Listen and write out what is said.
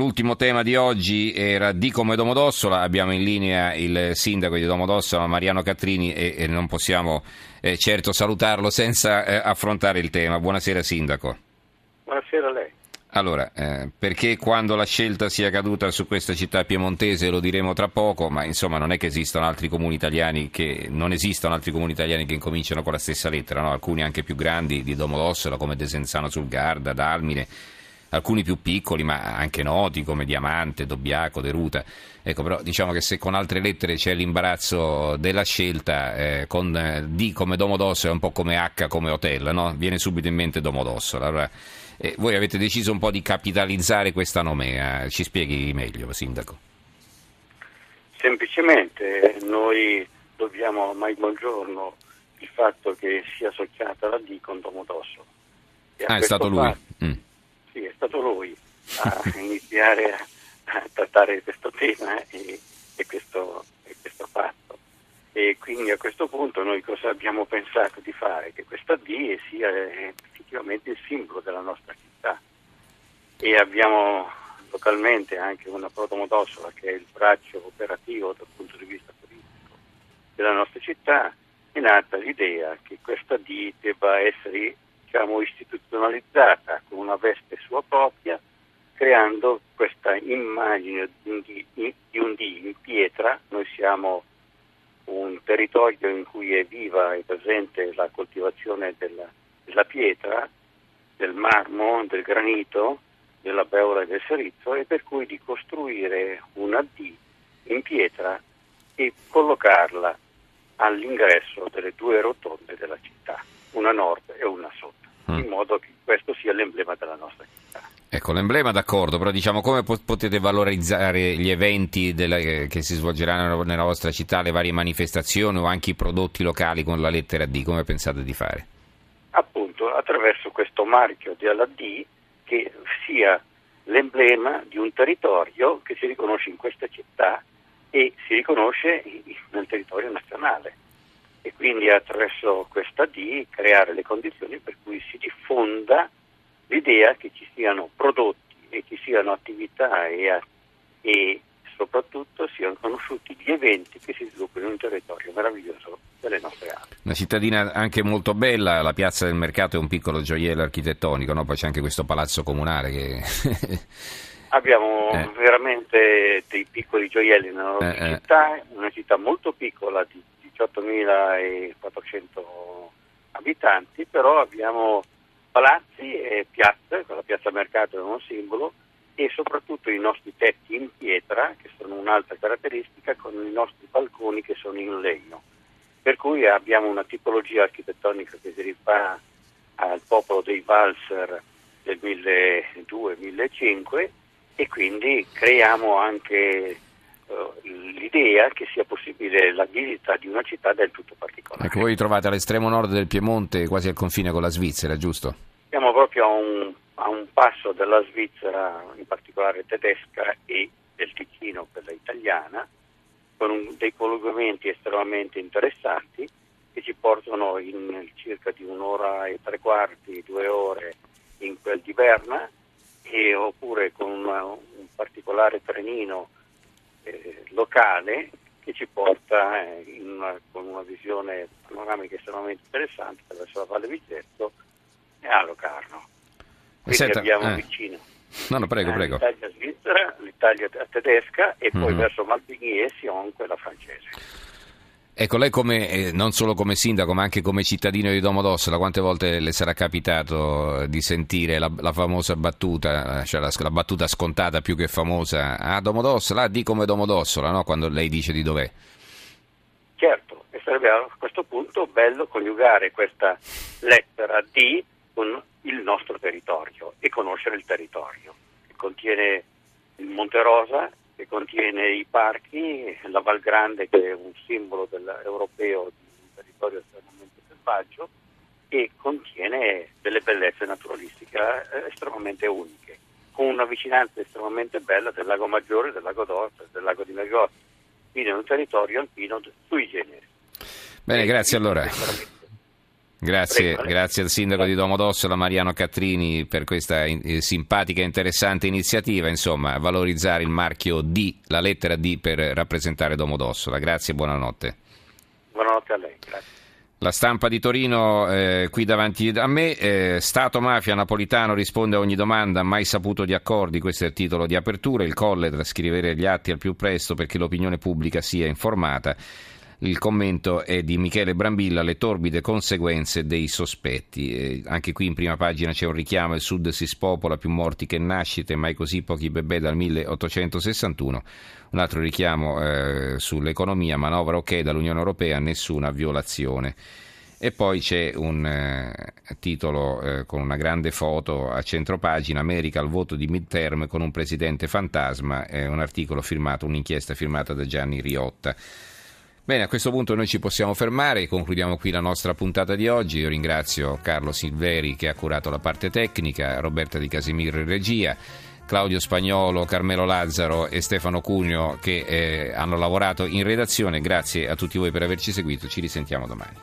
l'ultimo tema di oggi era di come Domodossola, abbiamo in linea il sindaco di Domodossola Mariano Catrini e, e non possiamo eh, certo salutarlo senza eh, affrontare il tema. Buonasera sindaco. Buonasera a lei. Allora, eh, perché quando la scelta sia caduta su questa città piemontese lo diremo tra poco, ma insomma non è che esistano altri comuni italiani che non esistono altri comuni italiani che incominciano con la stessa lettera, no? alcuni anche più grandi di Domodossola come Desenzano sul Garda, Dalmine, alcuni più piccoli ma anche noti come Diamante, Dobbiaco, Deruta. Ecco, però diciamo che se con altre lettere c'è l'imbarazzo della scelta, eh, con eh, D come Domodossola è un po' come H come hotel, no? viene subito in mente Domodossola. Allora, eh, voi avete deciso un po' di capitalizzare questa nomea, ci spieghi meglio, Sindaco? Semplicemente noi dobbiamo ormai buongiorno il fatto che sia associata la D con Domodossola. Ah, è stato lui? Fatto, mm. Stato lui a iniziare a, trattare questo tema e, e, questo, e questo fatto. E quindi a questo punto noi cosa abbiamo pensato di fare? Che questa D sia effettivamente il simbolo della nostra città e abbiamo localmente anche una protomodossola che è il braccio operativo dal punto di vista politico della nostra città, è nata l'idea che questa D debba essere diciamo, istituzionalizzata con una veste sua propria, creando questa immagine di un D, in pietra. Noi siamo un territorio in cui è viva e presente la coltivazione della, della pietra, del marmo, del granito, della beura e del serizzo e per cui di costruire una D in pietra e collocarla all'ingresso delle due rotonde della città, una nord e una sud, mm. in modo che questo sia l'emblema della nostra città. Ecco, l'emblema d'accordo, però diciamo come potete valorizzare gli eventi della, che si svolgeranno nella vostra città, le varie manifestazioni o anche i prodotti locali con la lettera D, come pensate di fare? Appunto, attraverso questo marchio della D che sia l'emblema di un territorio che si riconosce in questa città e si riconosce nel territorio nazionale e quindi attraverso questa D creare le condizioni per cui si diffonda l'idea che ci siano prodotti e ci siano attività e, e soprattutto siano conosciuti gli eventi che si sviluppano in un territorio meraviglioso delle nostre Alpi. Una cittadina anche molto bella, la piazza del mercato è un piccolo gioiello architettonico, no? poi c'è anche questo palazzo comunale che... Abbiamo eh. veramente dei piccoli gioielli nella nostra eh, eh. città, eh. una città molto piccola di 18.400 abitanti, però abbiamo palazzi e piazze, la piazza mercato è un simbolo, e soprattutto i nostri tetti in pietra, che sono un'altra caratteristica, con i nostri balconi che sono in legno. Per cui abbiamo una tipologia architettonica che si rifà al popolo dei Valser del 1200-1005 e quindi creiamo anche l'idea che sia possibile la visita di una città del tutto particolare. Ecco, voi trovate all'estremo nord del Piemonte, quasi al confine con la Svizzera, giusto? Siamo proprio a un, a un passo della Svizzera, in particolare tedesca, e del Ticino, quella italiana, con un, dei collegamenti estremamente interessanti che ci portano in circa di un'ora e tre quarti, due ore in quel di Berna, e, oppure con una, un particolare trenino eh, locale che ci porta eh, una, con una visione panoramica estremamente interessante verso la Valle Vizetto e a Locarno. Quindi Senta, abbiamo eh. vicino no, no, prego, prego. l'Italia svizzera, l'Italia tedesca e poi mm-hmm. verso Malpigny e Sion quella francese. Ecco, lei come, eh, non solo come sindaco ma anche come cittadino di Domodossola, quante volte le sarà capitato di sentire la, la famosa battuta, cioè la, la, battuta scontata più che famosa, a ah, Domodossola, di come Domodossola, no? quando lei dice di dov'è? Certo, e sarebbe a questo punto bello coniugare questa lettera D con il nostro territorio e conoscere il territorio, che contiene il Monte Rosa, che contiene i parchi, la Val Grande che è un simbolo europeo di un territorio estremamente selvaggio e contiene delle bellezze naturalistiche eh, estremamente uniche, con una vicinanza estremamente bella del lago Maggiore, del lago d'Orta, del lago di Megozzi, quindi è un territorio alpino sui generi. Bene, grazie allora. Grazie, grazie, al sindaco di Domodossola Mariano Cattrini per questa eh, simpatica e interessante iniziativa, insomma, valorizzare il marchio D, la lettera D per rappresentare Domodossola. Grazie e buonanotte. Buonanotte a lei, grazie. La stampa di Torino, eh, qui davanti a me, eh, Stato mafia napolitano risponde a ogni domanda, mai saputo di accordi, questo è il titolo di apertura, il Colle da scrivere gli atti al più presto perché l'opinione pubblica sia informata. Il commento è di Michele Brambilla, le torbide conseguenze dei sospetti. Eh, anche qui in prima pagina c'è un richiamo, il sud si spopola, più morti che nascite, mai così pochi bebè dal 1861. Un altro richiamo eh, sull'economia, manovra ok dall'Unione Europea, nessuna violazione. E poi c'è un eh, titolo eh, con una grande foto a centropagina, America al voto di midterm con un presidente fantasma, un articolo firmato, un'inchiesta firmata da Gianni Riotta. Bene, a questo punto noi ci possiamo fermare, concludiamo qui la nostra puntata di oggi. Io ringrazio Carlo Silveri che ha curato la parte tecnica, Roberta Di Casimiro in regia. Claudio Spagnolo, Carmelo Lazzaro e Stefano Cugno che eh, hanno lavorato in redazione. Grazie a tutti voi per averci seguito, ci risentiamo domani.